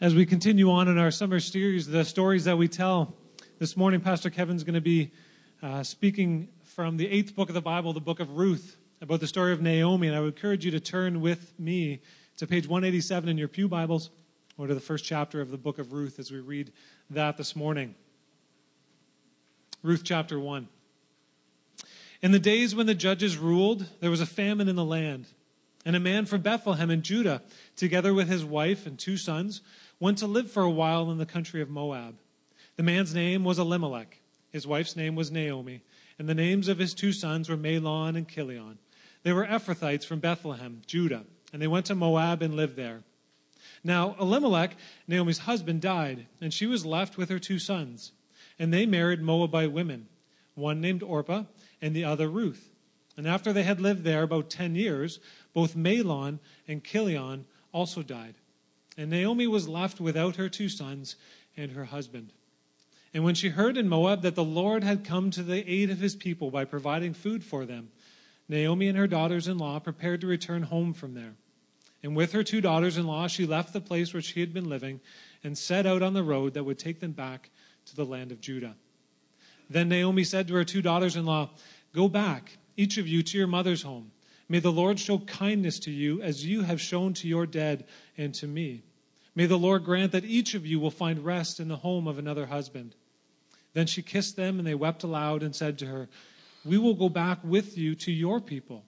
as we continue on in our summer series, the stories that we tell. This morning, Pastor Kevin's going to be uh, speaking from the eighth book of the Bible, the book of Ruth, about the story of Naomi. And I would encourage you to turn with me to page 187 in your Pew Bibles or to the first chapter of the book of Ruth as we read that this morning. Ruth chapter 1. In the days when the judges ruled, there was a famine in the land. And a man from Bethlehem in Judah, together with his wife and two sons, went to live for a while in the country of Moab. The man's name was Elimelech. His wife's name was Naomi. And the names of his two sons were Mahlon and Chilion. They were Ephrathites from Bethlehem, Judah, and they went to Moab and lived there. Now, Elimelech, Naomi's husband, died, and she was left with her two sons. And they married Moabite women, one named Orpah and the other Ruth. And after they had lived there about ten years, both Mahlon and Chilion also died. And Naomi was left without her two sons and her husband. And when she heard in Moab that the Lord had come to the aid of his people by providing food for them, Naomi and her daughters in law prepared to return home from there. And with her two daughters in law, she left the place where she had been living and set out on the road that would take them back to the land of Judah. Then Naomi said to her two daughters in law, Go back, each of you, to your mother's home. May the Lord show kindness to you as you have shown to your dead and to me. May the Lord grant that each of you will find rest in the home of another husband. Then she kissed them, and they wept aloud and said to her, We will go back with you to your people.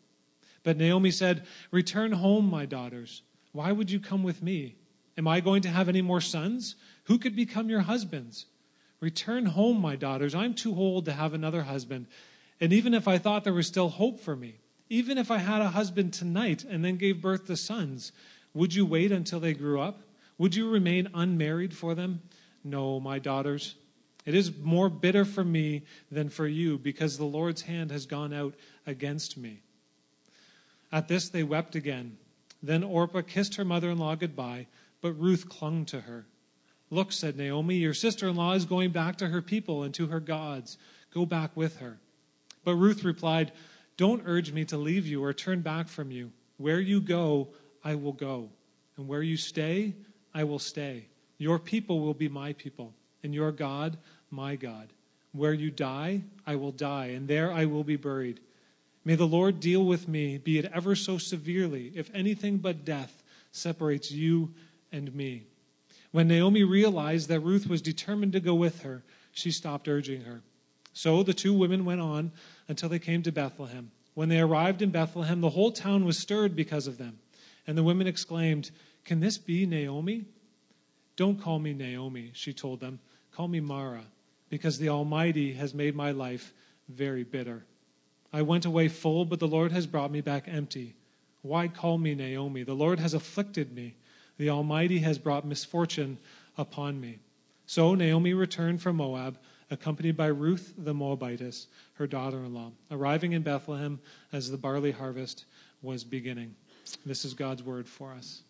But Naomi said, Return home, my daughters. Why would you come with me? Am I going to have any more sons? Who could become your husbands? Return home, my daughters. I'm too old to have another husband. And even if I thought there was still hope for me, even if I had a husband tonight and then gave birth to sons, would you wait until they grew up? Would you remain unmarried for them? No, my daughters. It is more bitter for me than for you, because the Lord's hand has gone out against me. At this they wept again. Then Orpah kissed her mother in law goodbye, but Ruth clung to her. Look, said Naomi, your sister in law is going back to her people and to her gods. Go back with her. But Ruth replied, don't urge me to leave you or turn back from you. Where you go, I will go. And where you stay, I will stay. Your people will be my people, and your God, my God. Where you die, I will die, and there I will be buried. May the Lord deal with me, be it ever so severely, if anything but death separates you and me. When Naomi realized that Ruth was determined to go with her, she stopped urging her. So the two women went on until they came to Bethlehem. When they arrived in Bethlehem, the whole town was stirred because of them. And the women exclaimed, Can this be Naomi? Don't call me Naomi, she told them. Call me Mara, because the Almighty has made my life very bitter. I went away full, but the Lord has brought me back empty. Why call me Naomi? The Lord has afflicted me. The Almighty has brought misfortune upon me. So Naomi returned from Moab accompanied by Ruth the Moabitess, her daughter in law, arriving in Bethlehem as the barley harvest was beginning. This is God's word for us.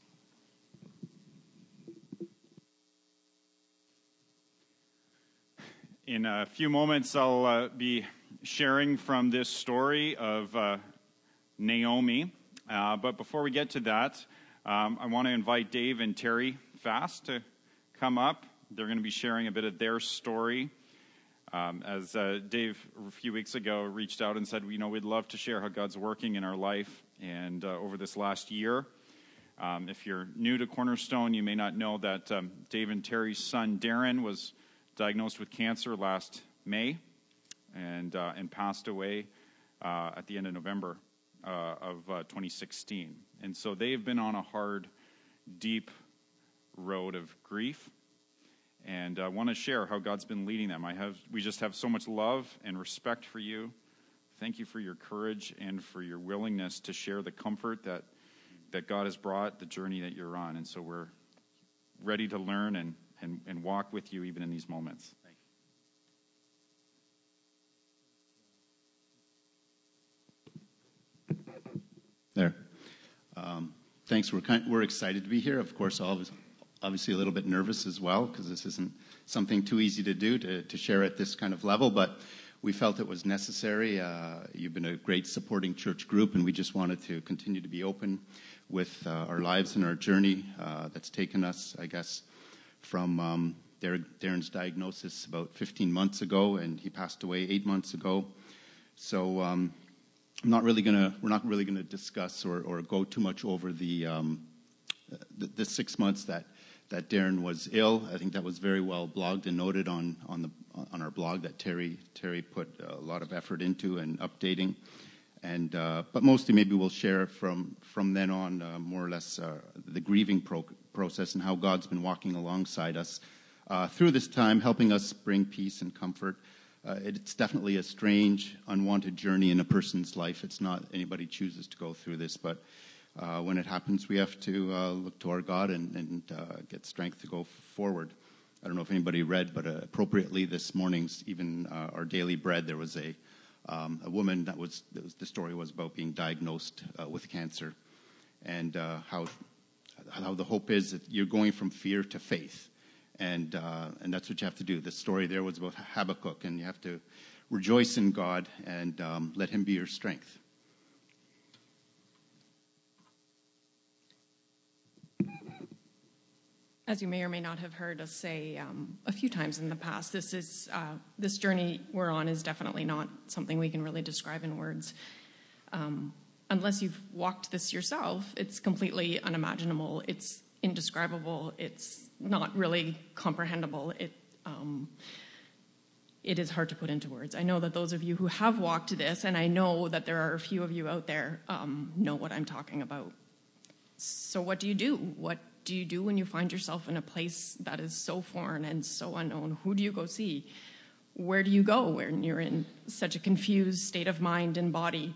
In a few moments, I'll uh, be sharing from this story of uh, Naomi. Uh, but before we get to that, um, I want to invite Dave and Terry Fast to come up. They're going to be sharing a bit of their story um, as uh, Dave a few weeks ago reached out and said, you know, we'd love to share how God's working in our life and uh, over this last year. Um, if you're new to Cornerstone, you may not know that um, Dave and Terry's son Darren was diagnosed with cancer last May and uh, and passed away uh, at the end of November uh, of uh, 2016. And so they've been on a hard, deep road of grief and I want to share how God's been leading them. I have, we just have so much love and respect for you. Thank you for your courage and for your willingness to share the comfort that, that God has brought, the journey that you're on. And so we're ready to learn and, and, and walk with you even in these moments. There. Um, thanks. We're, kind, we're excited to be here. Of course, all obviously a little bit nervous as well because this isn't something too easy to do to, to share at this kind of level, but we felt it was necessary. Uh, you've been a great supporting church group, and we just wanted to continue to be open with uh, our lives and our journey uh, that's taken us, I guess, from um, Darren's diagnosis about 15 months ago, and he passed away eight months ago. So um, I'm not really gonna, we're not really going to discuss or, or, go too much over the, um, the, the, six months that, that Darren was ill. I think that was very well blogged and noted on, on, the, on our blog that Terry, Terry put a lot of effort into and updating. And, uh, but mostly maybe we'll share from, from then on uh, more or less uh, the grieving pro- process and how God's been walking alongside us uh, through this time, helping us bring peace and comfort. Uh, it's definitely a strange, unwanted journey in a person's life. It's not anybody chooses to go through this, but uh, when it happens, we have to uh, look to our God and, and uh, get strength to go forward. I don't know if anybody read, but uh, appropriately this morning's even our daily bread, there was a um, a woman that was, that was, the story was about being diagnosed with cancer, and how how the hope is that you're going from fear to faith and uh, and that's what you have to do. The story there was about Habakkuk, and you have to rejoice in God and um, let Him be your strength. As you may or may not have heard us say um, a few times in the past, this is uh, this journey we're on is definitely not something we can really describe in words. Um, unless you've walked this yourself, it's completely unimaginable. It's indescribable. It's not really comprehensible. It, um, it is hard to put into words. I know that those of you who have walked this, and I know that there are a few of you out there, um, know what I'm talking about. So, what do you do? What do you do when you find yourself in a place that is so foreign and so unknown? Who do you go see? Where do you go when you're in such a confused state of mind and body?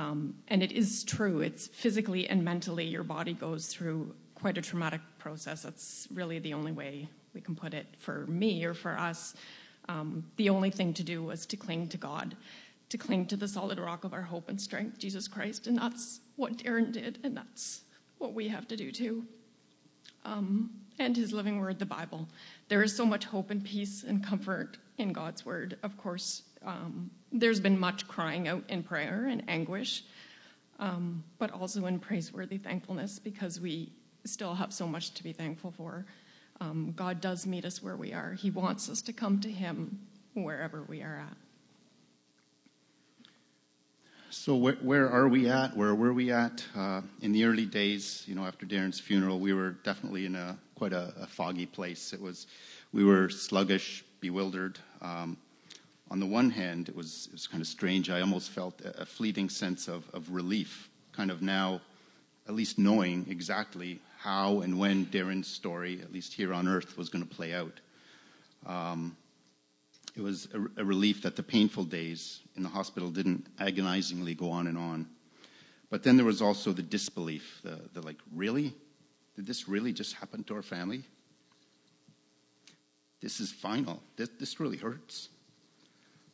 Um, and it is true, it's physically and mentally your body goes through quite a traumatic process. That's really the only way we can put it for me or for us. Um, the only thing to do was to cling to God, to cling to the solid rock of our hope and strength, Jesus Christ. And that's what Darren did, and that's what we have to do too. Um, and his living word, the Bible. There is so much hope and peace and comfort in God's word. Of course, um, there's been much crying out in prayer and anguish, um, but also in praiseworthy thankfulness because we still have so much to be thankful for. Um, God does meet us where we are. He wants us to come to Him wherever we are at. So where, where are we at? Where were we at uh, in the early days? You know, after Darren's funeral, we were definitely in a quite a, a foggy place. It was, we were sluggish, bewildered. Um, on the one hand, it was it was kind of strange. I almost felt a, fleeting sense of, of relief, kind of now, at least knowing exactly how and when Darren's story, at least here on earth, was going to play out. Um, it was a, a, relief that the painful days in the hospital didn't agonizingly go on and on. But then there was also the disbelief, the, the like, really? Did this really just happen to our family? This is final. This, this really hurts.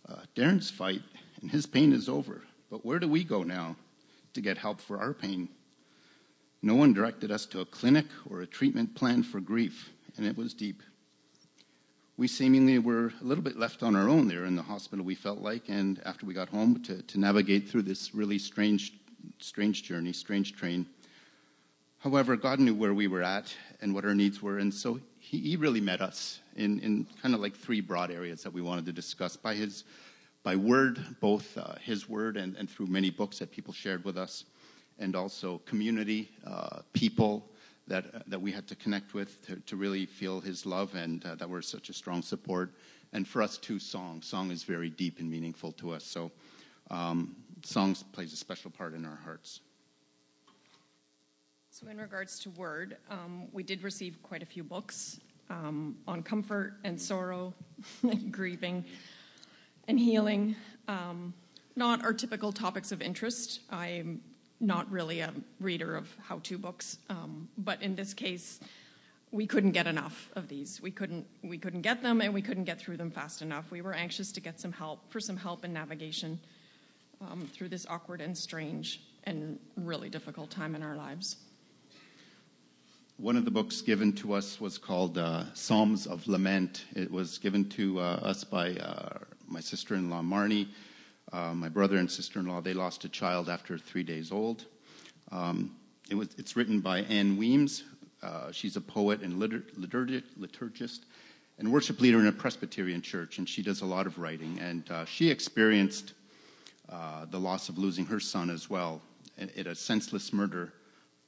Uh, Darren's fight and his pain is over. But where do we go now to get help for our pain? No one directed us to a clinic or a treatment plan for grief, and it was deep. We seemingly were a little bit left on our own there in the hospital, we felt like, and after we got home to, to navigate through this really strange, strange journey, strange train. However, God knew where we were at and what our needs were, and so He, he really met us in, in kind of like three broad areas that we wanted to discuss by His by word, both uh, His word and, and through many books that people shared with us and also community, uh, people that, uh, that we had to connect with to, to really feel his love and uh, that were such a strong support. And for us too, song. Song is very deep and meaningful to us. So um, songs plays a special part in our hearts. So in regards to word, um, we did receive quite a few books um, on comfort and sorrow, and grieving and healing. Um, not our typical topics of interest. I'm not really a reader of how to books, um, but in this case, we couldn't get enough of these. We couldn't, we couldn't get them and we couldn't get through them fast enough. We were anxious to get some help, for some help in navigation um, through this awkward and strange and really difficult time in our lives. One of the books given to us was called uh, Psalms of Lament. It was given to uh, us by uh, my sister in law, Marnie uh, my brother and sister-in-law, they lost a child after three days old. Um, it was, it's written by Ann Weems, Uh, she's a poet and liturg- liturgist and worship leader in a Presbyterian church, and she does a lot of writing. And uh, she experienced the loss of losing her son as well in a senseless murder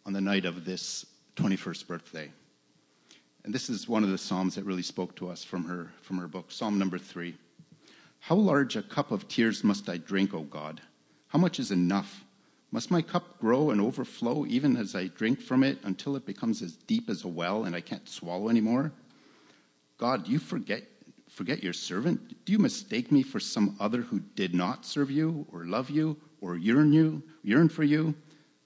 on the night of this 21st birthday. And this is one of the psalms that really spoke to us from her from her book, Psalm number three. How large a cup of tears must I drink, O God? How much is enough? Must my cup grow and overflow even as I drink from it until it becomes as deep as a well and I can't swallow anymore? God, do you forget, forget your servant? Do you mistake me for some other who did not serve you or love you or yearn you, yearn for you?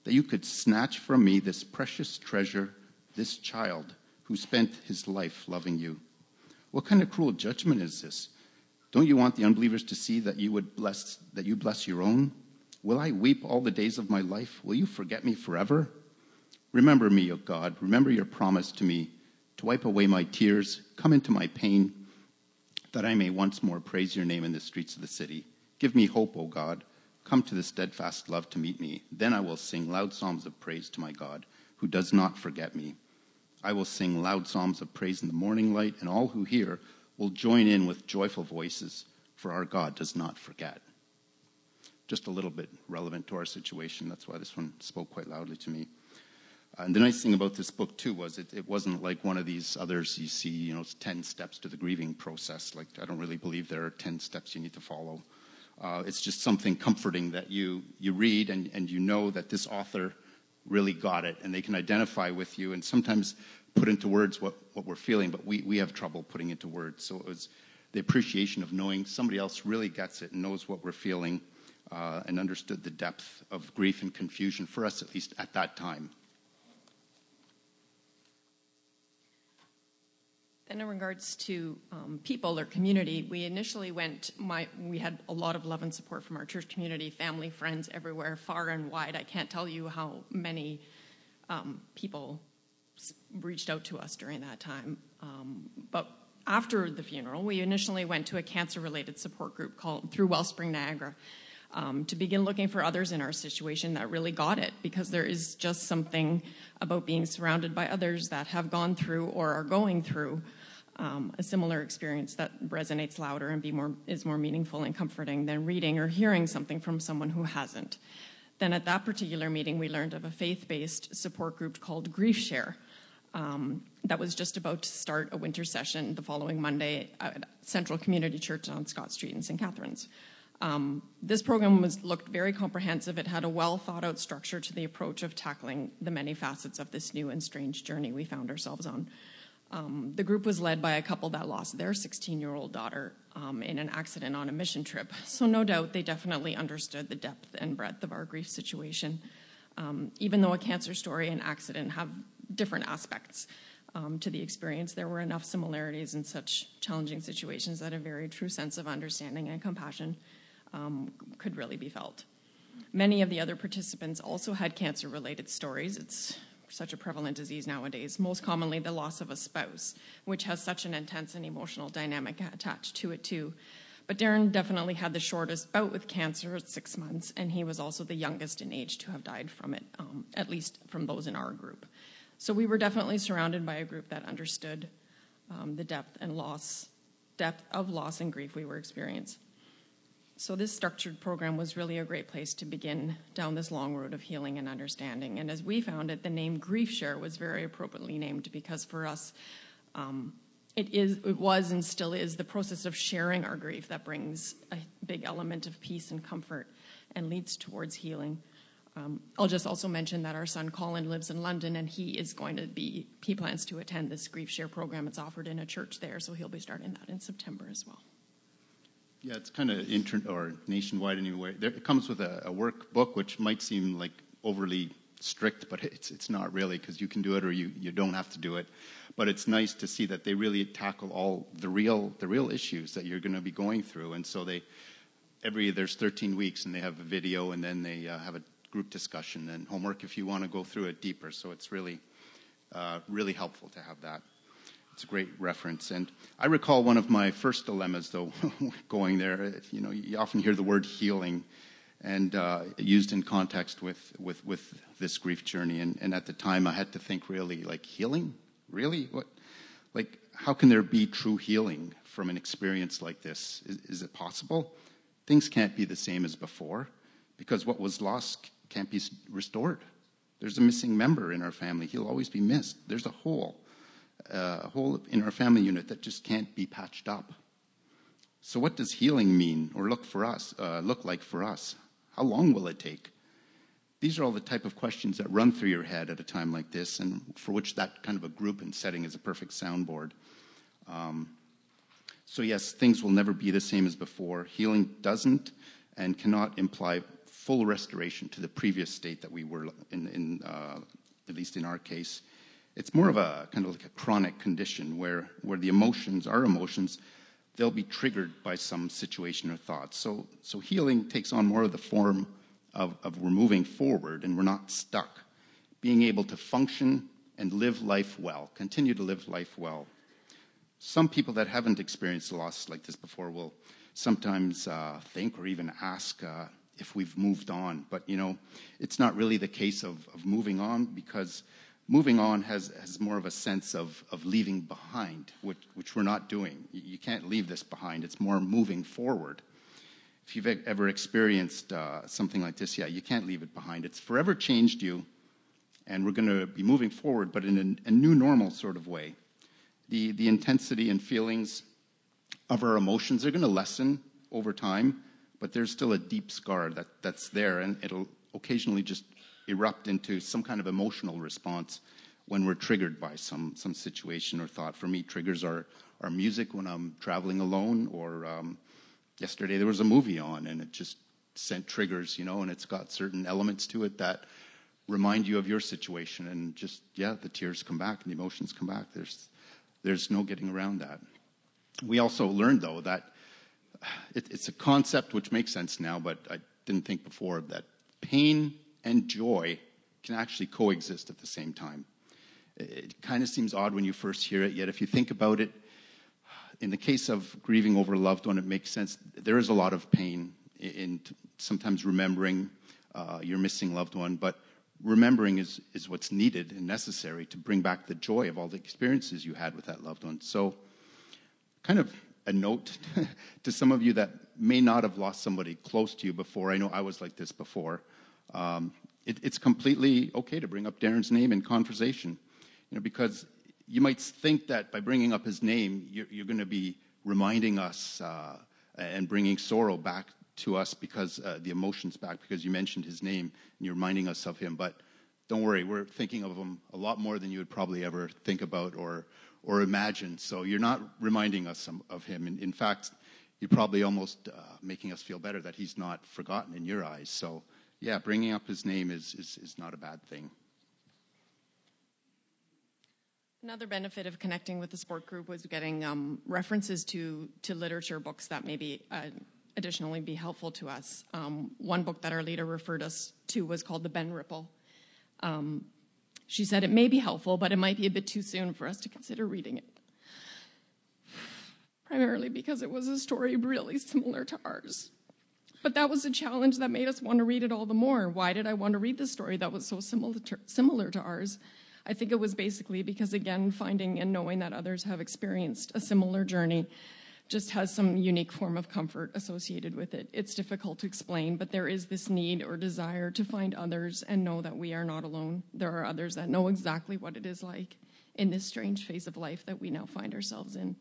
That you could snatch from me this precious treasure, this child who spent his life loving you. What kind of cruel judgment is this? Don't you want the unbelievers to see that you would bless that you bless your own? Will I weep all the days of my life? Will you forget me forever? Remember me, O God. Remember your promise to me to wipe away my tears, come into my pain, that I may once more praise your name in the streets of the city. Give me hope, O God. Come to the steadfast love to meet me. Then I will sing loud psalms of praise to my God, who does not forget me. I will sing loud psalms of praise in the morning light, and all who hear will join in with joyful voices, for our God does not forget. Just a little bit relevant to our situation. That's why this one spoke quite loudly to me. Uh, and the nice thing about this book too was it, it wasn't like one of these others you see, you know, 10 steps to the grieving process. Like, I don't really believe there are 10 steps you need to follow. Uh, it's just something comforting that you, you read and, and you know that this author really got it and they can identify with you and sometimes put into words what, what we're feeling, but we, we have trouble putting into words. So it was the appreciation of knowing somebody else really gets it and knows what we're feeling uh, and understood the depth of grief and confusion for us, at least at that time. And in regards to um, people or community, we initially went, my, we had a lot of love and support from our church community, family, friends everywhere, far and wide. I can't tell you how many um, people reached out to us during that time. Um, but after the funeral, we initially went to a cancer related support group called Through Wellspring Niagara. Um, to begin looking for others in our situation that really got it because there is just something about being surrounded by others that have gone through or are going through um, a similar experience that resonates louder and be more, is more meaningful and comforting than reading or hearing something from someone who hasn't. Then at that particular meeting, we learned of a faith based support group called Grief Share. Um, that was just about to start a winter session the following Monday at Central Community Church on Scott Street in St. Catharines. Um, this program was looked very comprehensive. It had a well thought out structure to the approach of tackling the many facets of this new and strange journey we found ourselves on. Um, the group was led by a couple that lost their 16 year old daughter um, in an accident on a mission trip. So, no doubt, they definitely understood the depth and breadth of our grief situation. Um, even though a cancer story and accident have different aspects um, to the experience, there were enough similarities in such challenging situations that a very true sense of understanding and compassion um, could really be felt. Many of the other participants also had cancer related stories. It's such a prevalent disease nowadays, most commonly the loss of a spouse, which has such an intense and emotional dynamic attached to it, too. But Darren definitely had the shortest bout with cancer at six months, and he was also the youngest in age to have died from it, um, at least from those in our group. So we were definitely surrounded by a group that understood um, the depth and loss, depth of loss and grief we were experiencing. So, this structured program was really a great place to begin down this long road of healing and understanding. And as we found it, the name Grief Share was very appropriately named because for us, um, it is, it was, and still is the process of sharing our grief that brings a big element of peace and comfort and leads towards healing. Um, I'll just also mention that our son Colin lives in London and he is going to be, he plans to attend this Grief Share program. It's offered in a church there, so he'll be starting that in September as well. Yeah, it's kind of inter or nationwide anyway. There, it comes with a, a workbook, which might seem like overly strict, but it's it's not really because you can do it or you, you don't have to do it. But it's nice to see that they really tackle all the real the real issues that you're going to be going through, and so they every there's 13 weeks and they have a video and then they uh, have a group discussion and homework if you want to go through it deeper. So it's really uh, really helpful to have that. It's a great reference. And I recall one of my first dilemmas, though, going there. You know, you often hear the word healing, and uh, used in context with, with, with this grief journey. And, and at the time, I had to think really like healing? Really? What? Like, how can there be true healing from an experience like this? Is, is it possible? Things can't be the same as before because what was lost can't be restored. There's a missing member in our family. He'll always be missed. There's a hole, a hole in our family unit that just can't be patched up. So, what does healing mean or look for us? Uh, look like for us? How long will it take? These are all the type of questions that run through your head at a time like this, and for which that kind of a group and setting is a perfect soundboard. Um, so, yes, things will never be the same as before. Healing doesn't and cannot imply full restoration to the previous state that we were in, in uh, at least in our case. It's more of a kind of like a chronic condition where, where the emotions, our emotions, they'll be triggered by some situation or thought. So, so healing takes on more of the form of, of we're moving forward and we're not stuck. Being able to function and live life well, continue to live life well. Some people that haven't experienced loss like this before will sometimes uh, think or even ask uh, if we've moved on. But, you know, it's not really the case of, of moving on because moving on has, has more of a sense of, of leaving behind, which, which we're not doing. You can't leave this behind. It's more moving forward. If you've ever experienced uh, something like this, yeah, you can't leave it behind. It's forever changed you, and we're going to be moving forward, but in a, a new normal sort of way. The, the intensity and feelings of our emotions are going to lessen over time, but there's still a deep scar that, that's there, and it'll occasionally just erupt into some kind of emotional response when we're triggered by some some situation or thought. For me, triggers are are music when I'm traveling alone, or um, yesterday there was a movie on and it just sent triggers, you know, and it's got certain elements to it that remind you of your situation, and just yeah, the tears come back and the emotions come back. There's there's no getting around that. We also learned though that it, it's a concept which makes sense now, but I didn't think before that pain and joy can actually coexist at the same time. It kind of seems odd when you first hear it, yet if you think about it, in the case of grieving over a loved one, it makes sense. There is a lot of pain in sometimes remembering uh, your missing loved one, but remembering is, is what's needed and necessary to bring back the joy of all the experiences you had with that loved one. So, kind of a note to some of you that may not have lost somebody close to you before. I know I was like this before. Um, it, it's completely okay to bring up Darren's name in conversation, you know, because you might think that by bringing up his name, you're, you're going to be reminding us uh, and bringing sorrow back to us because uh, the emotions back because you mentioned his name and you're reminding us of him. But don't worry, we're thinking of him a lot more than you would probably ever think about or or imagine. So you're not reminding us of him. In, in fact, you're probably almost uh, making us feel better that he's not forgotten in your eyes. So yeah, bringing up his name is, is, is not a bad thing. Another benefit of connecting with the sport group was getting um, references to, to literature books that maybe uh, additionally be helpful to us. Um, one book that our leader referred us to was called The Ben Ripple. Um, she said it may be helpful, but it might be a bit too soon for us to consider reading it. Primarily because it was a story really similar to ours. But that was a challenge that made us want to read it all the more. Why did I want to read this story that was so similar to, similar to ours? I think it was basically because, again, finding and knowing that others have experienced a similar journey just has some unique form of comfort associated with it. It's difficult to explain, but there is this need or desire to find others and know that we are not alone. There are others that know exactly what it is like in this strange phase of life that we now find ourselves in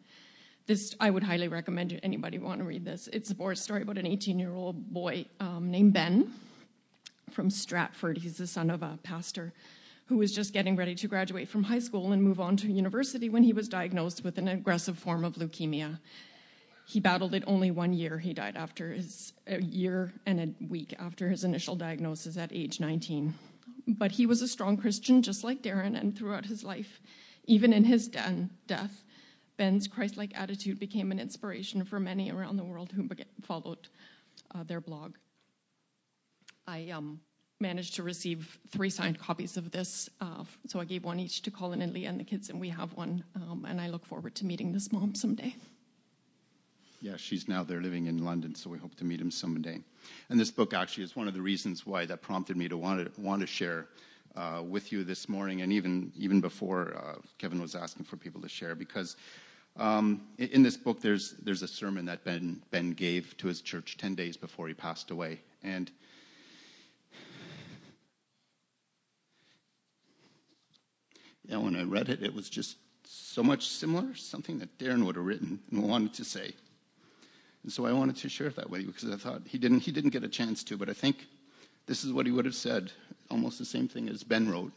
this I would highly recommend to anybody want to read this. It's a story about an 18 year old boy um, named Ben from Stratford. He's the son of a pastor who was just getting ready to graduate from high school and move on to university when he was diagnosed with an aggressive form of leukemia. He battled it only one year. He died after his a year and a week after his initial diagnosis at age 19. But he was a strong Christian, just like Darren, and throughout his life, even in his de- death, Ben's Christ like attitude became an inspiration for many around the world who followed uh, their blog. I um, managed to receive three signed copies of this, uh, so I gave one each to Colin and Leah and the kids, and we have one, um, and I look forward to meeting this mom someday. yeah, she's now there living in London, so we hope to meet him someday. And this book actually is one of the reasons why that prompted me to want to, want to share uh, with you this morning, and even even before uh, Kevin was asking for people to share, because um, in, this book there's there's a sermon that Ben Ben gave to his church ten days before he passed away, and yeah, when I read it, it was just so much similar, something that Darren would have written and wanted to say. And so I wanted to share that with you because I thought he didn't, he didn't get a chance to, but I think this is what he would have said, almost the same thing as Ben wrote.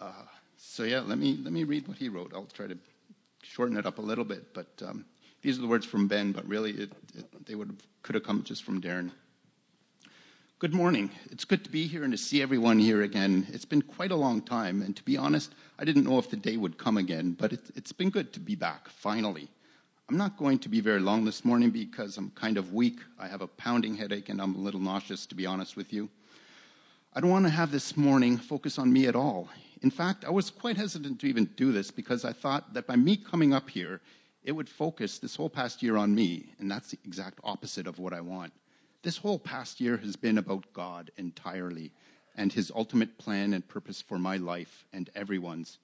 Uh, so yeah, let me, let me read what he wrote. I'll try to shorten it up a little bit, but um, these are the words from Ben, but really it, it, they would could have come just from Darren. Good morning. It's good to be here and to see everyone here again. It's been quite a long time, and to be honest, I didn't know if the day would come again, but it, it's been good to be back, finally. I'm not going to be very long this morning because I'm kind of weak. I have a pounding headache and I'm a little nauseous, to be honest with you. I don't want to have this morning focus on me at all. In fact, I was quite hesitant to even do this because I thought that by me coming up here, it would focus this whole past year on me, and that's the exact opposite of what I want. This whole past year has been about God entirely and His ultimate plan and purpose for my life and everyone's.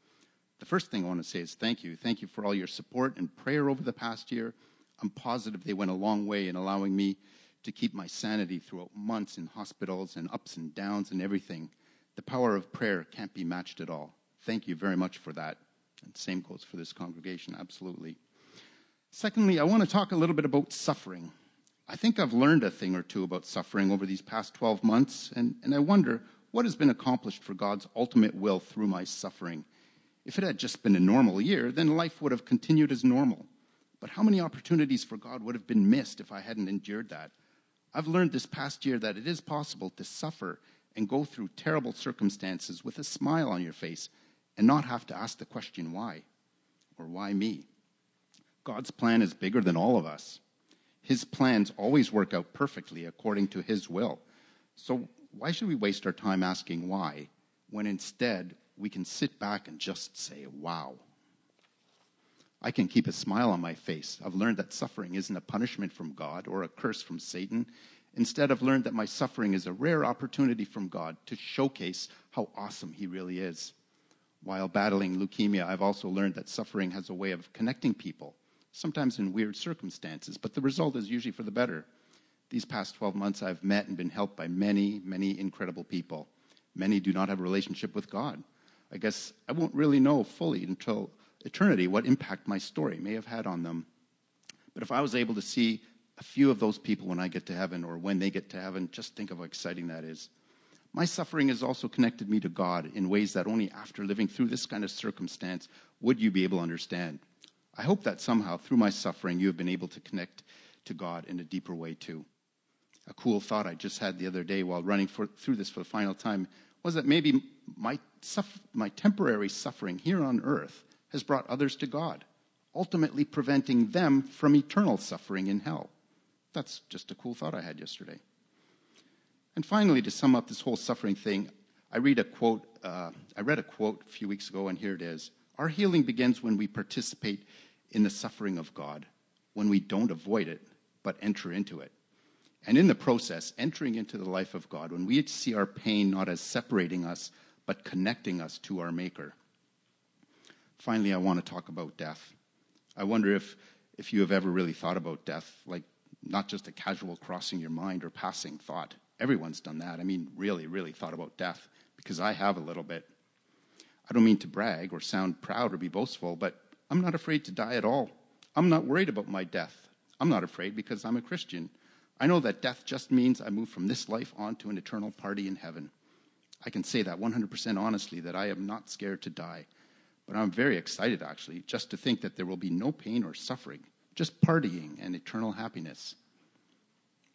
The first thing I want to say is thank you. Thank you for all your support and prayer over the past year. I'm positive they went a long way in allowing me to keep my sanity throughout months in hospitals and ups and downs and everything. The power of prayer can't be matched at all. Thank you very much for that. And same goes for this congregation, absolutely. Secondly, I want to talk a little bit about suffering. I think I've learned a thing or two about suffering over these past 12 months, and, and I wonder what has been accomplished for God's ultimate will through my suffering if it had just been a normal year, then life would have continued as normal. But how many opportunities for God would have been missed if I hadn't endured that? I've learned this past year that it is possible to suffer and go through terrible circumstances with a smile on your face and not have to ask the question, why? Or why me? God's plan is bigger than all of us. His plans always work out perfectly according to His will. So why should we waste our time asking why when instead we can sit back and just say, wow. I can keep a smile on my face. I've learned that suffering isn't a punishment from God or a curse from Satan. Instead, I've learned that my suffering is a rare opportunity from God to showcase how awesome He really is. While battling leukemia, I've also learned that suffering has a way of connecting people, sometimes in weird circumstances, but the result is usually for the better. These past 12 months, I've met and been helped by many, many incredible people. Many do not have a relationship with God. I guess I won't really know fully until eternity what impact my story may have had on them. But if I was able to see a few of those people when I get to heaven or when they get to heaven, just think of how exciting that is. My suffering has also connected me to God in ways that only after living through this kind of circumstance would you be able to understand. I hope that somehow through my suffering you have been able to connect to God in a deeper way too. A cool thought I just had the other day while running for, through this for the final time was that maybe my, my temporary suffering here on earth has brought others to God, ultimately preventing them from eternal suffering in hell. That's just a cool thought I had yesterday. And finally, to sum up this whole suffering thing, I read a quote. Uh, I read a quote a few weeks ago, and here it is: Our healing begins when we participate in the suffering of God, when we don't avoid it but enter into it. And in the process, entering into the life of God, when we see our pain not as separating us, but connecting us to our Maker. Finally, I want to talk about death. I wonder if, if you have ever really thought about death, like not just a casual crossing your mind or passing thought. Everyone's done that. I mean, really, really thought about death, because I have a little bit. I don't mean to brag or sound proud or be boastful, but I'm not afraid to die at all. I'm not worried about my death. I'm not afraid because I'm a Christian. I know that death just means I move from this life on to an eternal party in heaven. I can say that 100% honestly that I am not scared to die. But I'm very excited, actually, just to think that there will be no pain or suffering, just partying and eternal happiness.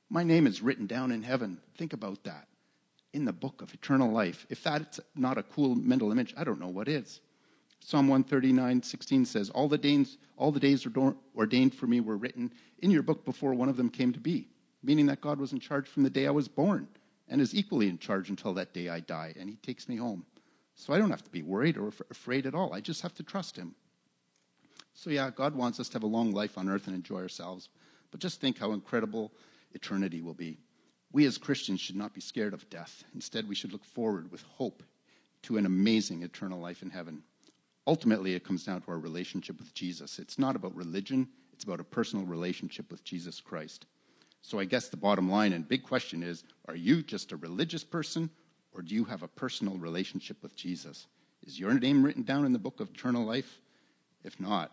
My name is written down in heaven. Think about that. In the book of eternal life. If that's not a cool mental image, I don't know what is. Psalm 139, 16 says, All the days, all the days ordained for me were written in your book before one of them came to be meaning that God was in charge from the day I was born and is equally in charge until that day I die and he takes me home. So I don't have to be worried or afraid at all. I just have to trust him. So, yeah, God wants us to have a long life on earth and enjoy ourselves. but just think how incredible eternity will be. We as Christians should not be scared of death. Instead, we should look forward with hope to an amazing eternal life in heaven. Ultimately, it comes down to our relationship with Jesus. It's not about religion, it's about a personal relationship with Jesus Christ. So I guess the bottom line and big question is are you just a religious person or do you have a personal relationship with Jesus? Is your name written down in the book of eternal life? If not,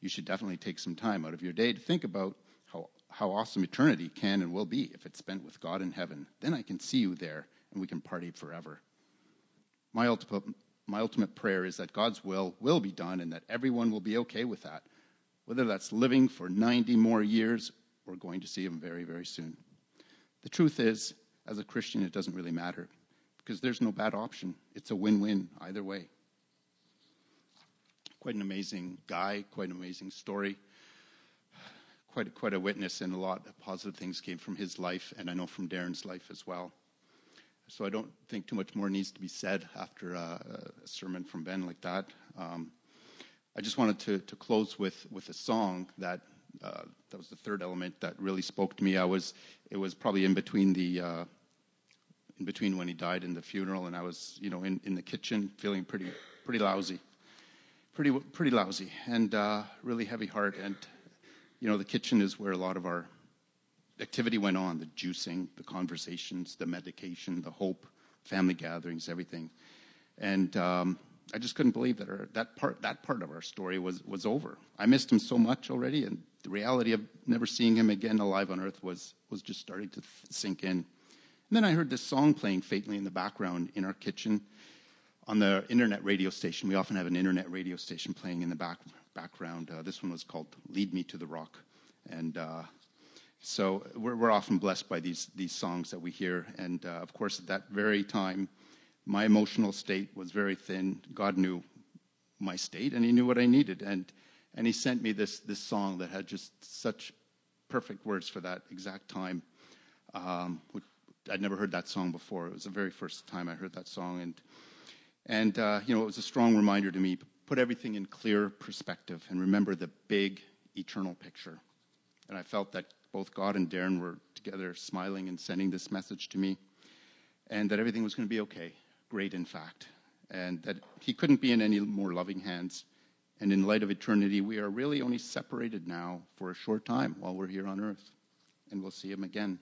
you should definitely take some time out of your day to think about how, how awesome eternity can and will be if it's spent with God in heaven. Then I can see you there and we can party forever. My ultimate, my ultimate prayer is that God's will will be done and that everyone will be okay with that, whether that's living for 90 more years or going to see Him very, very soon. The truth is, as a Christian, it doesn't really matter because there's no bad option. It's a win win either way. Quite an amazing guy, quite an amazing story. Quite, quite a witness, and a lot of positive things came from his life, and I know from Darren's life as well. So I don't think too much more needs to be said after a, a sermon from Ben like that. Um, I just wanted to, to close with, with a song that uh, that was the third element that really spoke to me. I was it was probably in between the uh, in between when he died and the funeral, and I was, you know, in, in the kitchen feeling pretty, pretty lousy, pretty, pretty lousy, and uh, really heavy heart. And, you know, the kitchen is where a lot of our activity went on the juicing, the conversations, the medication, the hope, family gatherings, everything. And um, I just couldn't believe that our, that, part, that part of our story was, was over. I missed him so much already, and the reality of never seeing him again alive on earth was, was just starting to sink in. And then I heard this song playing faintly in the background in our kitchen on the internet radio station. We often have an internet radio station playing in the back, background. Uh, this one was called Lead Me to the Rock. And uh, so we're, we're, often blessed by these, these songs that we hear. And uh, of course, at that very time, my emotional state was very thin. God knew my state and He knew what I needed. And, and He sent me this, this song that had just such perfect words for that exact time, um, which I'd never heard that song before. It was the very first time I heard that song, and and uh, you know it was a strong reminder to me. Put everything in clear perspective and remember the big eternal picture. And I felt that both God and Darren were together, smiling and sending this message to me, and that everything was going to be okay, great in fact, and that he couldn't be in any more loving hands. And in light of eternity, we are really only separated now for a short time while we're here on earth, and we'll see him again.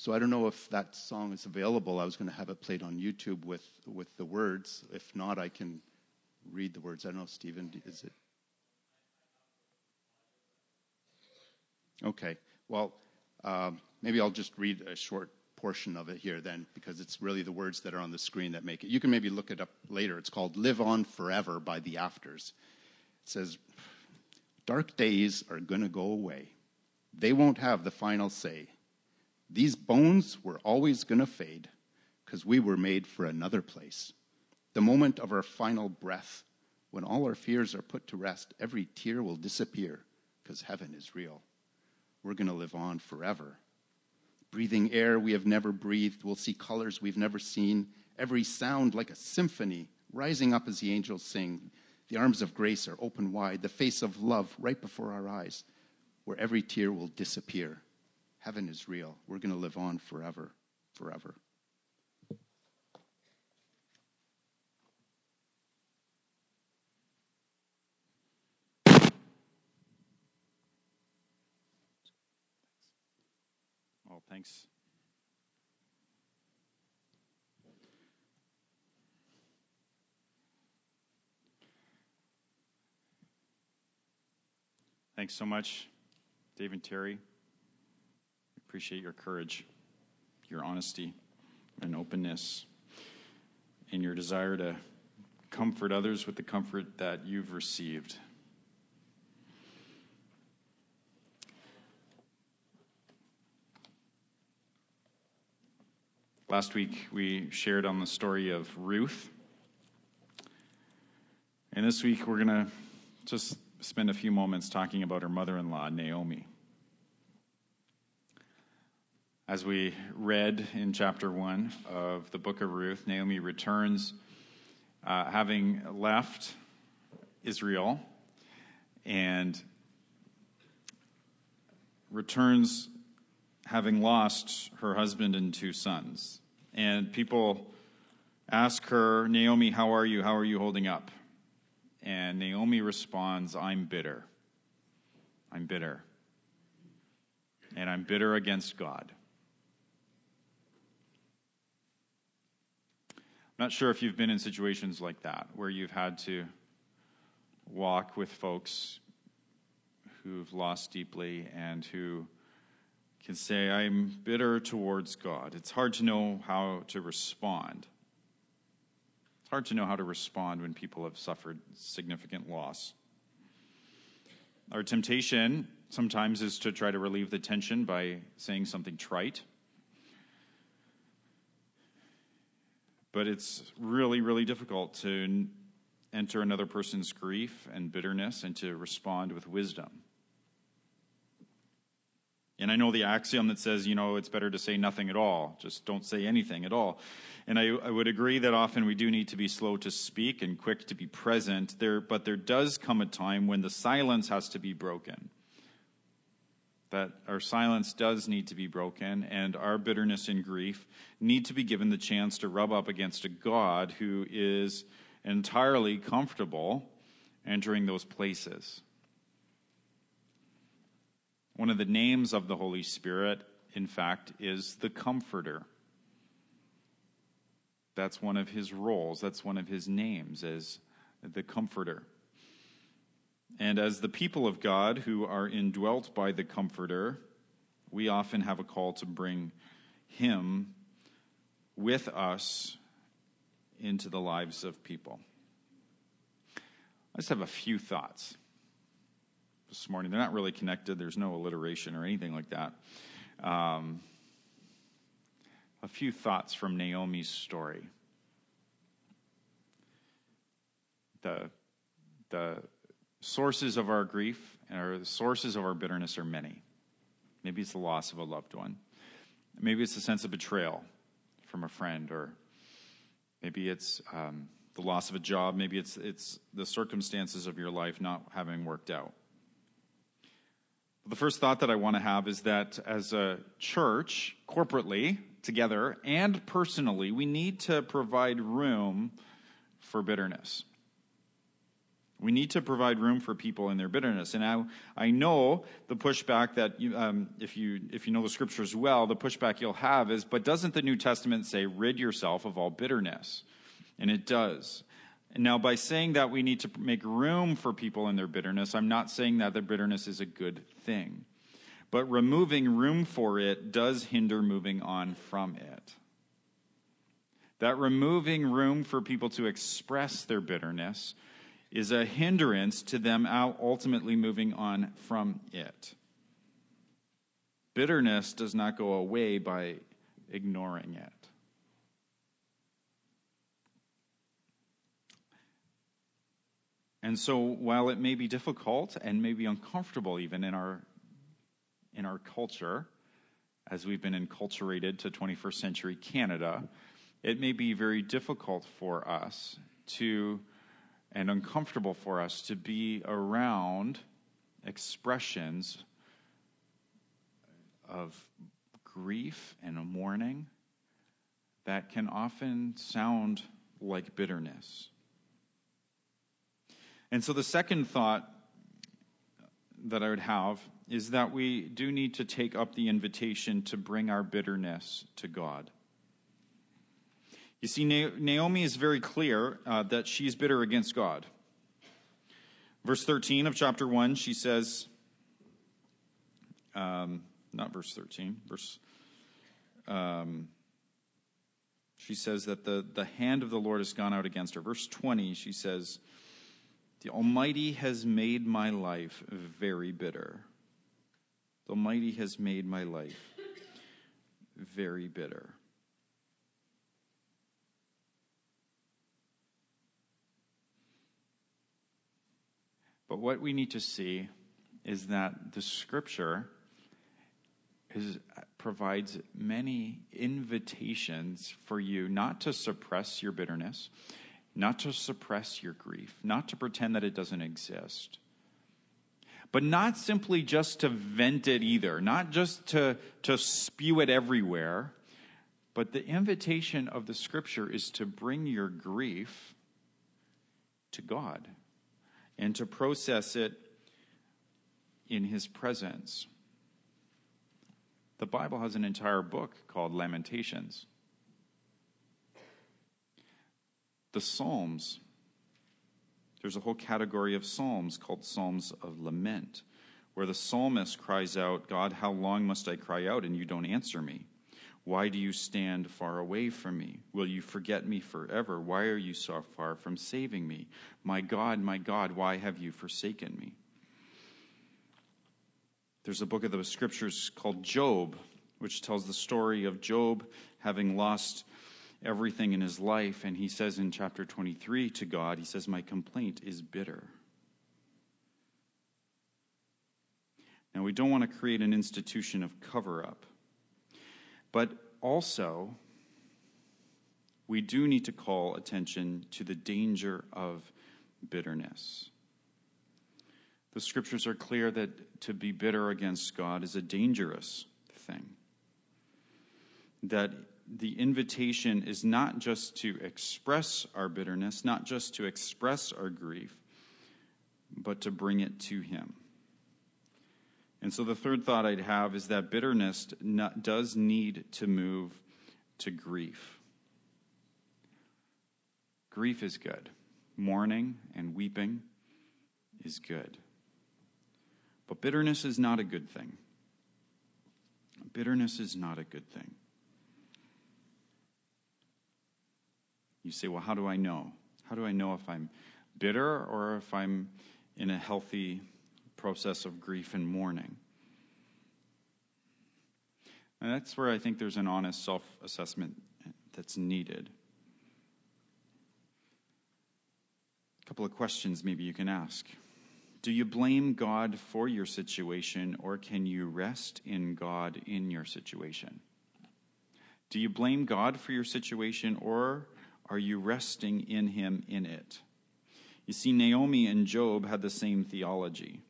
So I don't know if that song is available. I was going to have it played on YouTube with, with the words. If not, I can read the words. I don't know, Stephen, is it? Okay. Well, um, maybe I'll just read a short portion of it here then, because it's really the words that are on the screen that make it. You can maybe look it up later. It's called Live On Forever by The Afters. It says, Dark days are going to go away. They won't have the final say. These bones were always going to fade because we were made for another place. The moment of our final breath, when all our fears are put to rest, every tear will disappear because heaven is real. We're going to live on forever. Breathing air we have never breathed, we'll see colors we've never seen, every sound like a symphony rising up as the angels sing. The arms of grace are open wide, the face of love right before our eyes, where every tear will disappear Heaven is real. We're going to live on forever, forever. Oh, thanks. Thanks so much, Dave and Terry. Appreciate your courage, your honesty, and openness, and your desire to comfort others with the comfort that you've received. Last week, we shared on the story of Ruth. And this week, we're going to just spend a few moments talking about her mother in law, Naomi. As we read in chapter 1 of the book of Ruth, Naomi returns uh, having left Israel and returns having lost her husband and two sons. And people ask her, Naomi, how are you? How are you holding up? And Naomi responds, I'm bitter. I'm bitter. And I'm bitter against God. Not sure if you've been in situations like that where you've had to walk with folks who've lost deeply and who can say, I'm bitter towards God. It's hard to know how to respond. It's hard to know how to respond when people have suffered significant loss. Our temptation sometimes is to try to relieve the tension by saying something trite. But it's really, really difficult to enter another person's grief and bitterness and to respond with wisdom. And I know the axiom that says, you know, it's better to say nothing at all. Just don't say anything at all. And I, I, would agree that often we do need to be slow to speak and quick to be present. There, but there does come a time when the silence has to be broken. That our silence does need to be broken, and our bitterness and grief need to be given the chance to rub up against a God who is entirely comfortable entering those places. One of the names of the Holy Spirit, in fact, is the Comforter. That's one of his roles, that's one of his names as the Comforter. And as the people of God who are indwelt by the Comforter, we often have a call to bring him with us into the lives of people. I just have a few thoughts this morning. They're not really connected, there's no alliteration or anything like that. Um, a few thoughts from Naomi's story. The, the sources of our grief and our sources of our bitterness are many. Maybe it's the loss of a loved one. Maybe it's the sense of betrayal from a friend, or maybe it's um, the loss of a job. Maybe it's, it's the circumstances of your life not having worked out. The first thought that I want to have is that as a church, corporately, together, and personally, we need to provide room for bitterness. We need to provide room for people in their bitterness. And I, I know the pushback that, you, um, if, you, if you know the scriptures well, the pushback you'll have is, but doesn't the New Testament say, rid yourself of all bitterness? And it does. And now, by saying that we need to make room for people in their bitterness, I'm not saying that their bitterness is a good thing. But removing room for it does hinder moving on from it. That removing room for people to express their bitterness is a hindrance to them ultimately moving on from it. Bitterness does not go away by ignoring it. And so, while it may be difficult and maybe uncomfortable even in our, in our culture, as we've been enculturated to 21st century Canada, it may be very difficult for us to, and uncomfortable for us to be around expressions of grief and mourning that can often sound like bitterness. And so the second thought that I would have is that we do need to take up the invitation to bring our bitterness to God. You see, Naomi is very clear uh, that she's bitter against God. Verse 13 of chapter 1, she says, um, not verse 13, verse, um, she says that the, the hand of the Lord has gone out against her. Verse 20, she says, the Almighty has made my life very bitter. The Almighty has made my life very bitter. But what we need to see is that the scripture is, provides many invitations for you not to suppress your bitterness, not to suppress your grief, not to pretend that it doesn't exist, but not simply just to vent it either, not just to, to spew it everywhere, but the invitation of the scripture is to bring your grief to God and to process it in His presence. The Bible has an entire book called Lamentations. The Psalms, there's a whole category of Psalms called Psalms of Lament, where the psalmist cries out, God, how long must I cry out and you don't answer me? Why do you stand far away from me? Will you forget me forever? Why are you so far from saving me? My God, my God, why have you forsaken me? There's a book of the scriptures called Job, which tells the story of Job having lost everything in his life. And he says in chapter 23 to God, He says, My complaint is bitter. Now, we don't want to create an institution of cover up, but also we do need to call attention to the danger of bitterness. The scriptures are clear that to be bitter against God is a dangerous thing. That the invitation is not just to express our bitterness, not just to express our grief, but to bring it to Him. And so the third thought I'd have is that bitterness does need to move to grief. Grief is good. Mourning and weeping is good. But bitterness is not a good thing. Bitterness is not a good thing. You say, well, how do I know? How do I know if I'm bitter or if I'm in a healthy process of grief and mourning? And that's where I think there's an honest self assessment that's needed. A couple of questions maybe you can ask. Do you blame God for your situation, or can you rest in God in your situation? Do you blame God for your situation, or are you resting in him in it? You see, Naomi and Job had the same theology.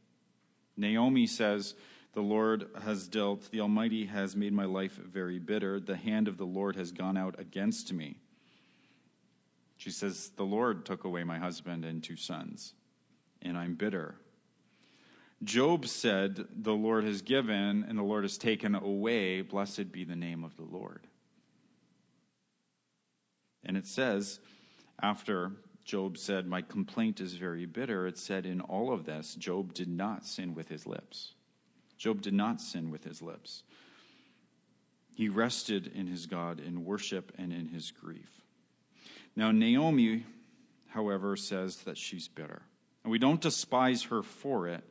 Naomi says, The Lord has dealt, the Almighty has made my life very bitter. The hand of the Lord has gone out against me. She says, The Lord took away my husband and two sons, and I'm bitter. Job said, The Lord has given, and the Lord has taken away. Blessed be the name of the Lord. And it says, after Job said, My complaint is very bitter, it said, In all of this, Job did not sin with his lips. Job did not sin with his lips. He rested in his God in worship and in his grief. Now, Naomi, however, says that she's bitter. And we don't despise her for it,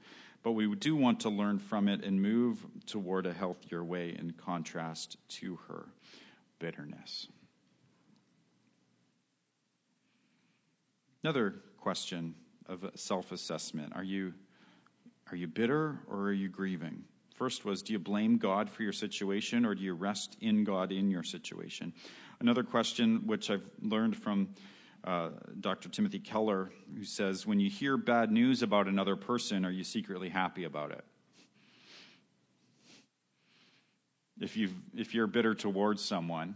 but we do want to learn from it and move toward a healthier way in contrast to her bitterness. Another question of self assessment Are you, are you bitter or are you grieving? First was, do you blame God for your situation or do you rest in God in your situation? Another question, which I've learned from uh, Dr. Timothy Keller, who says, when you hear bad news about another person, are you secretly happy about it? If, you if you're bitter towards someone,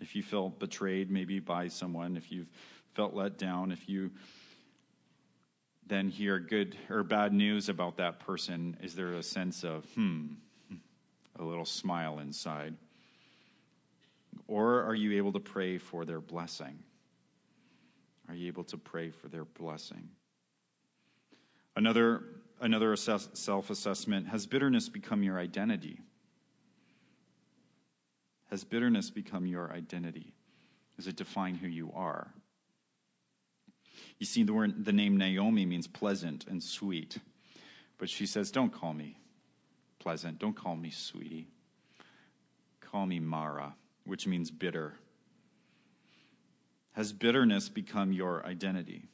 if you feel betrayed maybe by someone, if you've felt let down, if you then hear good or bad news about that person, is there a sense of, hmm, a little smile inside? Or are you able to pray for their blessing? Are you able to pray for their blessing? Another, another assess, self assessment has bitterness become your identity? Has bitterness become your identity? Does it define who you are? You see, the, word, the name Naomi means pleasant and sweet. But she says, Don't call me pleasant. Don't call me sweetie. Call me Mara, which means bitter. Has bitterness become your identity?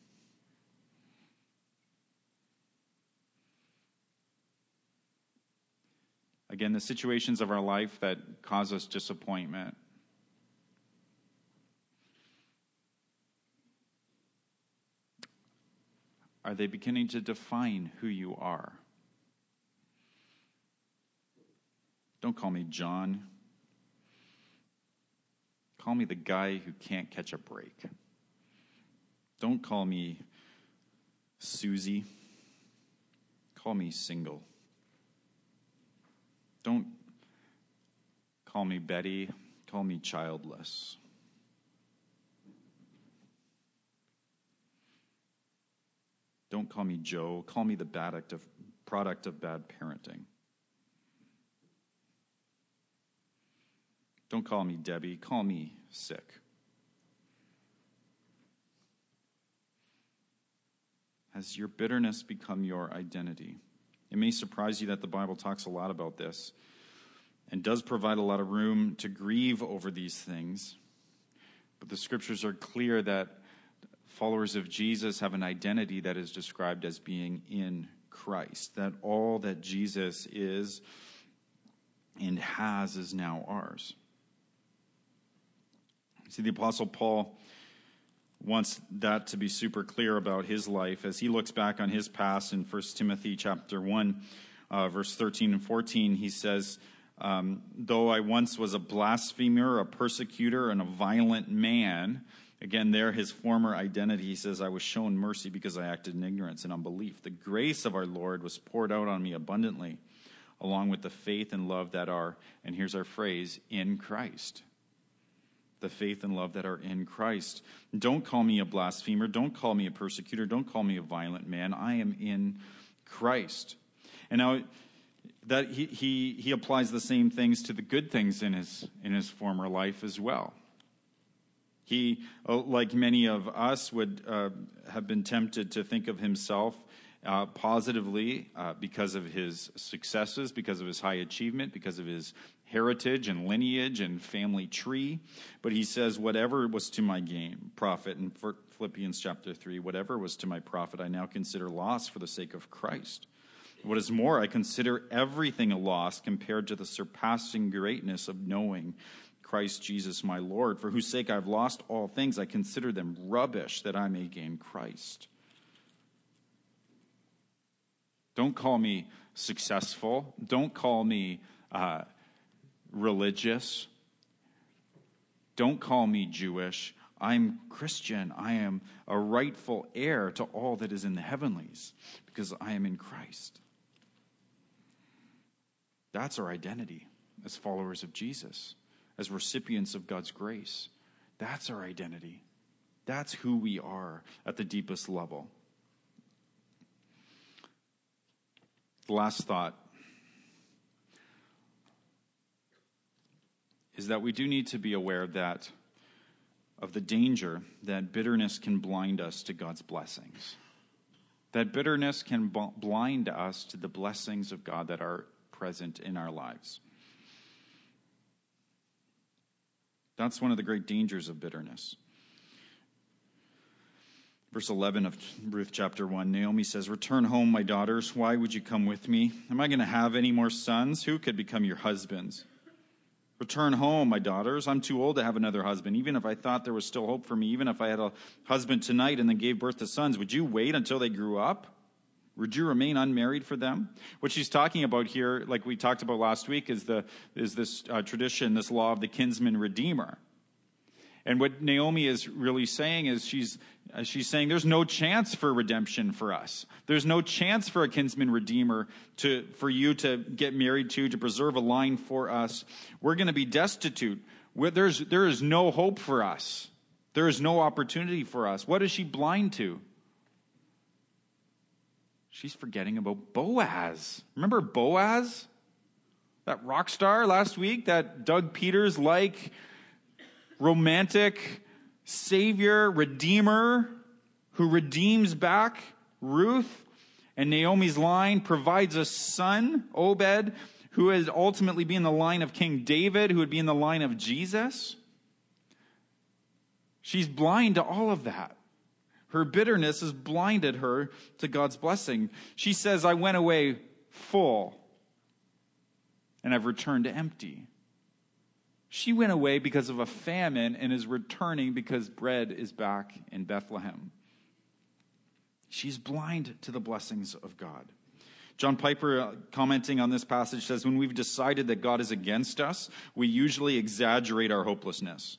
Again, the situations of our life that cause us disappointment, Are they beginning to define who you are? Don't call me John. Call me the guy who can't catch a break. Don't call me Susie. Call me single. Don't call me Betty. Call me childless. Don't call me Joe. Call me the product of, product of bad parenting. Don't call me Debbie. Call me sick. Has your bitterness become your identity? It may surprise you that the Bible talks a lot about this and does provide a lot of room to grieve over these things. But the scriptures are clear that followers of Jesus have an identity that is described as being in Christ, that all that Jesus is and has is now ours. See, the Apostle Paul wants that to be super clear about his life as he looks back on his past in 1 Timothy chapter 1, uh, verse 13 and 14. He says, um, Though I once was a blasphemer, a persecutor, and a violent man, again, there his former identity, he says, I was shown mercy because I acted in ignorance and unbelief. The grace of our Lord was poured out on me abundantly, along with the faith and love that are, and here's our phrase, in Christ the faith and love that are in Christ. Don't call me a blasphemer. Don't call me a persecutor. Don't call me a violent man. I am in Christ. And now that he, he, he applies the same things to the good things in his, in his former life as well. He, uh, like many of us, would uh, have been tempted to think of himself uh, positively uh, because of his successes, because of his high achievement, because of his heritage and lineage and family tree. But he says, whatever was to my gain, profit, in Philippians chapter 3, whatever was to my profit, I now consider loss for the sake of Christ. What is more, I consider everything a loss compared to the surpassing greatness of knowing Christ Jesus my Lord, for whose sake I've lost all things. I consider them rubbish that I may gain Christ. Don't call me successful. Don't call me uh, religious. Don't call me Jewish. I'm Christian. I am a rightful heir to all that is in the heavenlies because I am in Christ. That's our identity as followers of Jesus, as recipients of God's grace. That's our identity. That's who we are at the deepest level. The last thought is that we do need to be aware that of the danger that bitterness can blind us to God's blessings. That bitterness can blind us to the blessings of God that are present in our lives. That's one of the great dangers of bitterness. Verse 11 of Ruth chapter 1 Naomi says, Return home, my daughters. Why would you come with me? Am I going to have any more sons? Who could become your husbands? Return home, my daughters. I'm too old to have another husband. Even if I thought there was still hope for me, even if I had a husband tonight and then gave birth to sons, would you wait until they grew up? Would you remain unmarried for them? What she's talking about here, like we talked about last week, is, the, is this uh, tradition, this law of the kinsman redeemer. And what Naomi is really saying is she's, uh, she's saying there's no chance for redemption for us. There's no chance for a kinsman redeemer to, for you to get married to, to preserve a line for us. We're going to be destitute. There's, there is no hope for us. There is no opportunity for us. What is she blind to? She's forgetting about Boaz. Remember Boaz? That rock star last week, that Doug Peters like romantic savior, redeemer who redeems back Ruth. And Naomi's line provides a son, Obed, who would ultimately be in the line of King David, who would be in the line of Jesus. She's blind to all of that. Her bitterness has blinded her to God's blessing. She says, I went away full and I've returned empty. She went away because of a famine and is returning because bread is back in Bethlehem. She's blind to the blessings of God. John Piper, uh, commenting on this passage, says When we've decided that God is against us, we usually exaggerate our hopelessness.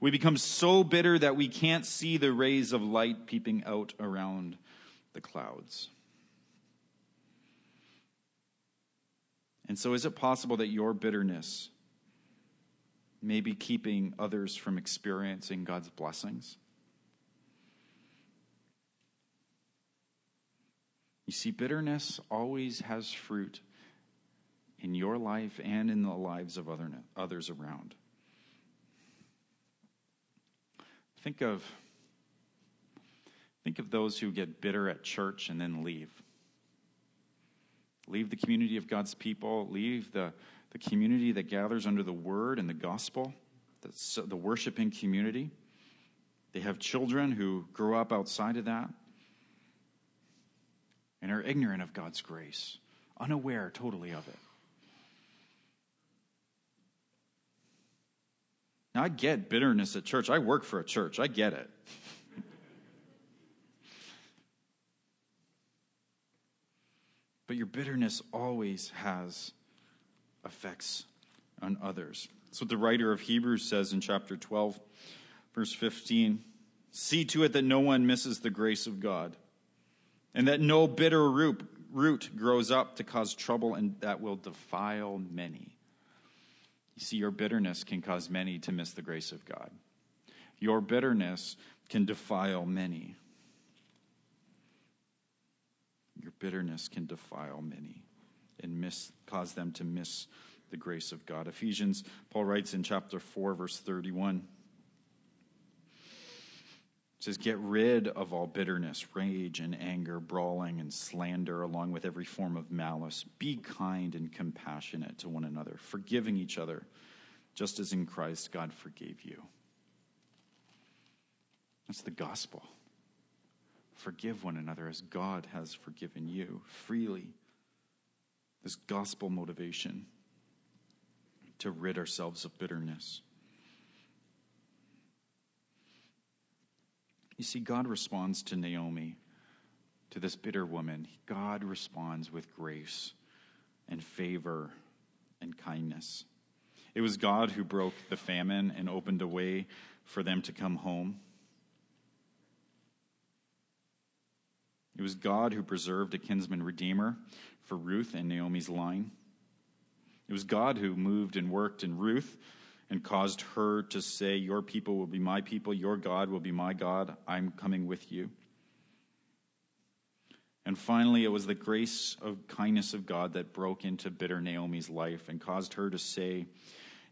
We become so bitter that we can't see the rays of light peeping out around the clouds. And so, is it possible that your bitterness may be keeping others from experiencing God's blessings? You see, bitterness always has fruit in your life and in the lives of other, others around. Think of, think of those who get bitter at church and then leave. Leave the community of God's people, leave the, the community that gathers under the word and the gospel, the, the worshiping community. They have children who grow up outside of that and are ignorant of God's grace, unaware totally of it. Now, I get bitterness at church. I work for a church. I get it. but your bitterness always has effects on others. That's what the writer of Hebrews says in chapter 12, verse 15. See to it that no one misses the grace of God and that no bitter root, root grows up to cause trouble and that will defile many. You see, your bitterness can cause many to miss the grace of God. Your bitterness can defile many. Your bitterness can defile many and miss, cause them to miss the grace of God. Ephesians, Paul writes in chapter 4, verse 31 says, Get rid of all bitterness, rage, and anger, brawling, and slander, along with every form of malice. Be kind and compassionate to one another, forgiving each other, just as in Christ God forgave you. That's the gospel. Forgive one another as God has forgiven you freely. This gospel motivation to rid ourselves of bitterness. You see, God responds to Naomi, to this bitter woman. God responds with grace and favor and kindness. It was God who broke the famine and opened a way for them to come home. It was God who preserved a kinsman redeemer for Ruth and Naomi's line. It was God who moved and worked in Ruth and caused her to say, Your people will be my people, your God will be my God, I'm coming with you. And finally, it was the grace of kindness of God that broke into bitter Naomi's life and caused her to say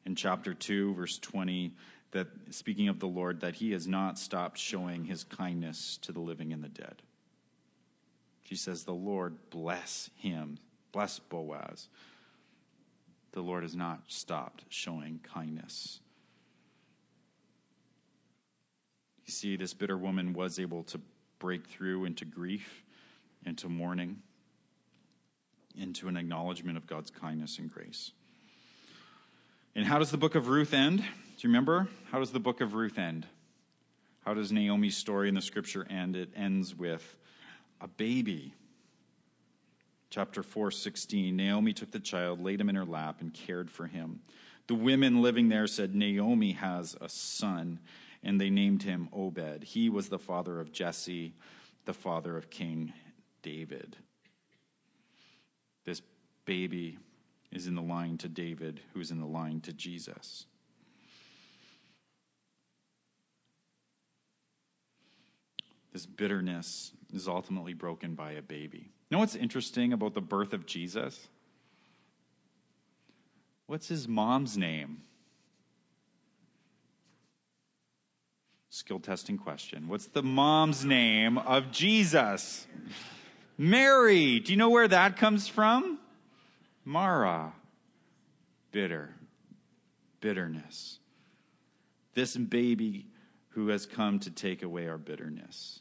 in chapter 2, verse 20, that speaking of the Lord, that he has not stopped showing his kindness to the living and the dead. She says, The Lord bless him, bless Boaz the Lord has not stopped showing kindness. You see, this bitter woman was able to break through into grief, into mourning, into an acknowledgement of God's kindness and grace. And how does the book of Ruth end? Do you remember? How does the book of Ruth end? How does Naomi's story in the scripture end? It ends with a baby chapter 4, 16, Naomi took the child, laid him in her lap, and cared for him. The women living there said, Naomi has a son, and they named him Obed. He was the father of Jesse, the father of King David. This baby is in the line to David, who is in the line to Jesus. This bitterness is ultimately broken by a baby know what's interesting about the birth of Jesus? What's his mom's name? Skill testing question. What's the mom's name of Jesus? Mary. Do you know where that comes from? Mara. Bitter. Bitterness. This baby who has come to take away our bitterness.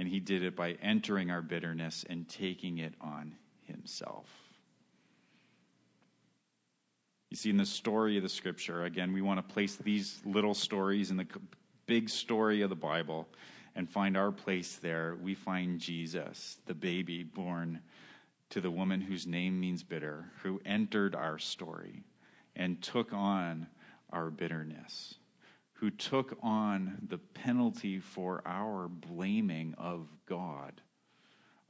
And he did it by entering our bitterness and taking it on himself. You see, in the story of the scripture, again, we want to place these little stories in the big story of the Bible and find our place there. We find Jesus, the baby born to the woman whose name means bitter, who entered our story and took on our bitterness, who took on the penalty for our blaming of God,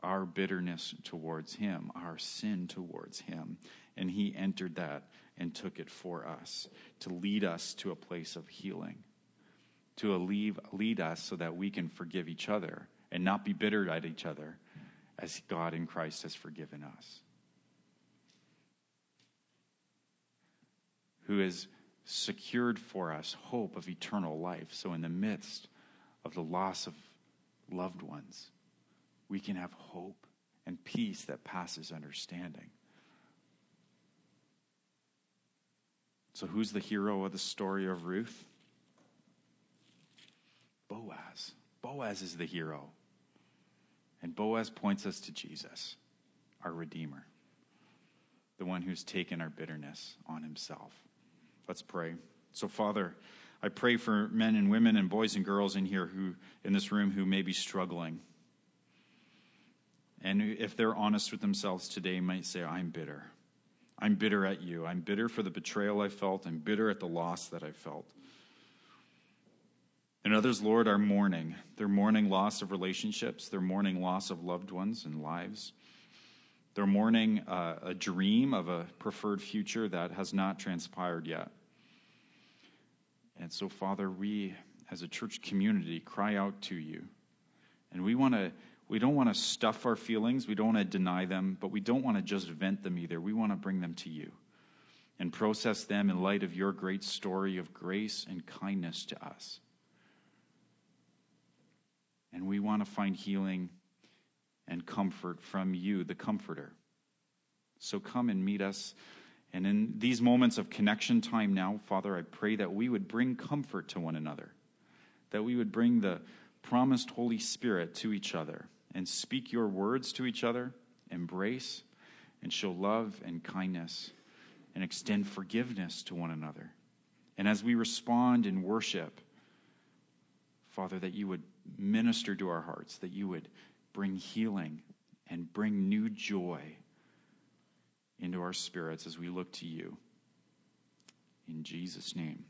our bitterness towards Him, our sin towards Him. And He entered that and took it for us to lead us to a place of healing, to lead us so that we can forgive each other and not be bitter at each other as God in Christ has forgiven us. Who has secured for us hope of eternal life. So, in the midst of the loss of loved ones, we can have hope and peace that passes understanding. So, who's the hero of the story of Ruth? Boaz. Boaz is the hero. And Boaz points us to Jesus, our Redeemer, the one who's taken our bitterness on himself. Let's pray. So, Father, I pray for men and women and boys and girls in here who, in this room, who may be struggling. And if they're honest with themselves today, might say, I'm bitter. I'm bitter at you. I'm bitter for the betrayal I felt. I'm bitter at the loss that I felt. And others, Lord, are mourning. They're mourning loss of relationships, they're mourning loss of loved ones and lives. They're mourning uh, a dream of a preferred future that has not transpired yet. And so, Father, we as a church community cry out to you. And we want to we don't want to stuff our feelings, we don't want to deny them, but we don't want to just vent them either. We want to bring them to you and process them in light of your great story of grace and kindness to us. And we want to find healing and comfort from you, the Comforter. So come and meet us. And in these moments of connection time now, Father, I pray that we would bring comfort to one another, that we would bring the promised Holy Spirit to each other and speak your words to each other, embrace and show love and kindness, and extend forgiveness to one another. And as we respond in worship, Father, that you would minister to our hearts, that you would bring healing and bring new joy into our spirits as we look to you. In Jesus' name.